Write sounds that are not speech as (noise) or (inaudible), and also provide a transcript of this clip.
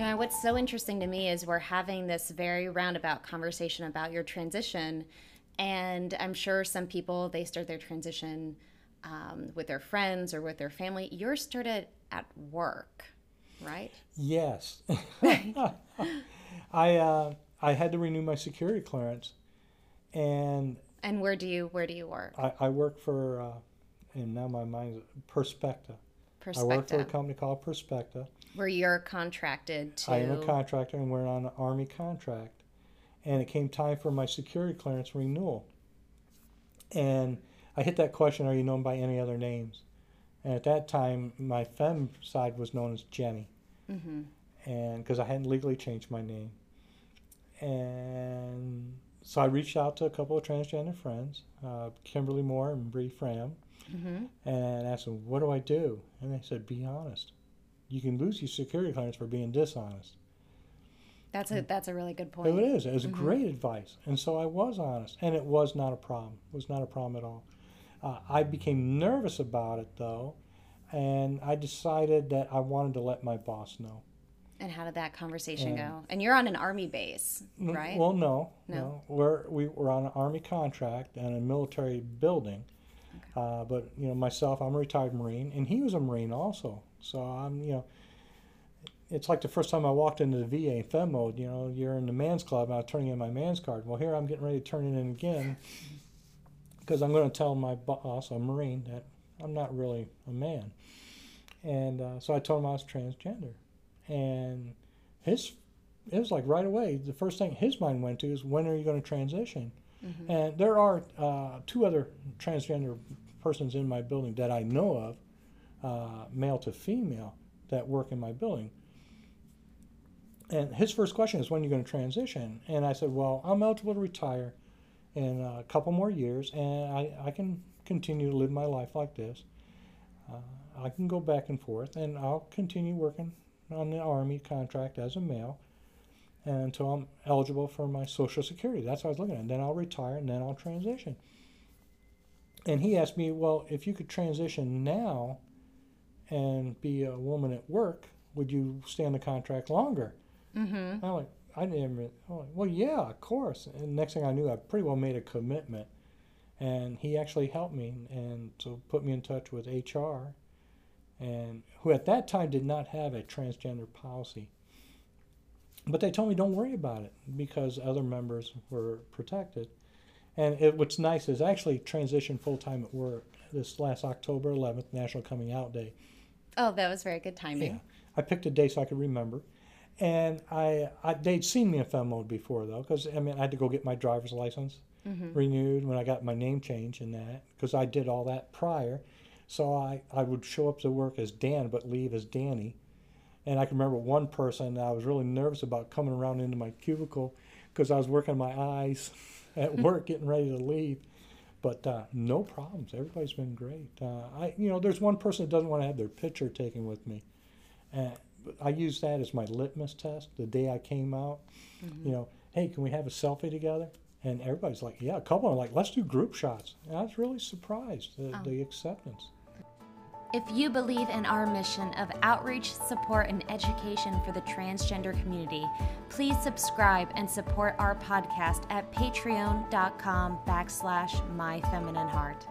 You know, what's so interesting to me is we're having this very roundabout conversation about your transition, and I'm sure some people they start their transition um, with their friends or with their family. Yours started at work, right? Yes. (laughs) (laughs) I uh, I had to renew my security clearance, and And where do you where do you work? I, I work for, uh, and now my mind's Perspecta. I work for a company called Perspecta. where you're contracted to. I am a contractor, and we're on an Army contract. And it came time for my security clearance renewal. And I hit that question: Are you known by any other names? And at that time, my fem side was known as Jenny. hmm and because I hadn't legally changed my name. And so I reached out to a couple of transgender friends, uh, Kimberly Moore and Bree Fram, hmm and asked them, "What do I do?" And they said, "Be honest. You can lose your security clearance for being dishonest." That's a that's a really good point. it is. It was Mhm. great advice, and so I was honest, and it was not a problem. It was not a problem at all. Uh, I became nervous about it though, and I decided that I wanted to let my boss know. And how did that conversation Yeah. go? And you're on an army base, N- right? Well, no, No? no. We're we were on an army contract and a military building, uh, but you know myself, I'm a retired Marine, and he was a Marine also. So I'm you know, it's like the first time I walked into the VA Fem mode. You know, you're in the man's club, I'm turning in my man's card. Well, here I'm getting ready to turn it in again (laughs) because I'm going to tell my boss, a Marine, that I'm not really a man. And uh, so I told him I was transgender, and his it was like right away. The first thing his mind went to is when are you going to transition? Mhm. And there are uh, two other transgender persons in my building that I know of, uh, male to female, that work in my building. And his first question is when are you going to transition? And I said, well, I'm eligible to retire in a couple more years, and I, I can continue to live my life like this. Uh, I can go back and forth, and I'll continue working on the Army contract as a male until I'm eligible for my Social Security. That's what I was looking at. And then I'll retire, and then I'll transition. And he asked me, well, if you could transition now and be a woman at work, would you stay on the contract longer? Mm-hmm. I'm like, I didn't. Even, I'm like, well, yeah, of course. And next thing I knew, I pretty well made a commitment, and he actually helped me and so put me in touch with HR, and who at that time did not have a transgender policy. But they told me don't worry about it because other members were protected. And it, what's nice is I actually transitioned full time at work this last October 11th, National Coming Out Day. Oh, that was very good timing. Yeah, I picked a day so I could remember, and I, I they'd seen me in fem mode before though, because I mean I had to go get my driver's license Mm-hmm. renewed when I got my name change and that, because I did all that prior. So I I would show up to work as Dan but leave as Danny, and I can remember one person I was really nervous about coming around into my cubicle because I was working my eyes (laughs) at (laughs) work getting ready to leave. But uh, no problems. Everybody's been great. Uh, I, you know, there's one person that doesn't want to have their picture taken with me. But I use that as my litmus test. The day I came out, Mm-hmm. you know, hey, can we have a selfie together? And everybody's like, yeah. A couple are like, let's do group shots. And I was really surprised the, Oh. the acceptance. If you believe in our mission of outreach, support, and education for the transgender community, please subscribe and support our podcast at patreon.com backslash my feminine heart.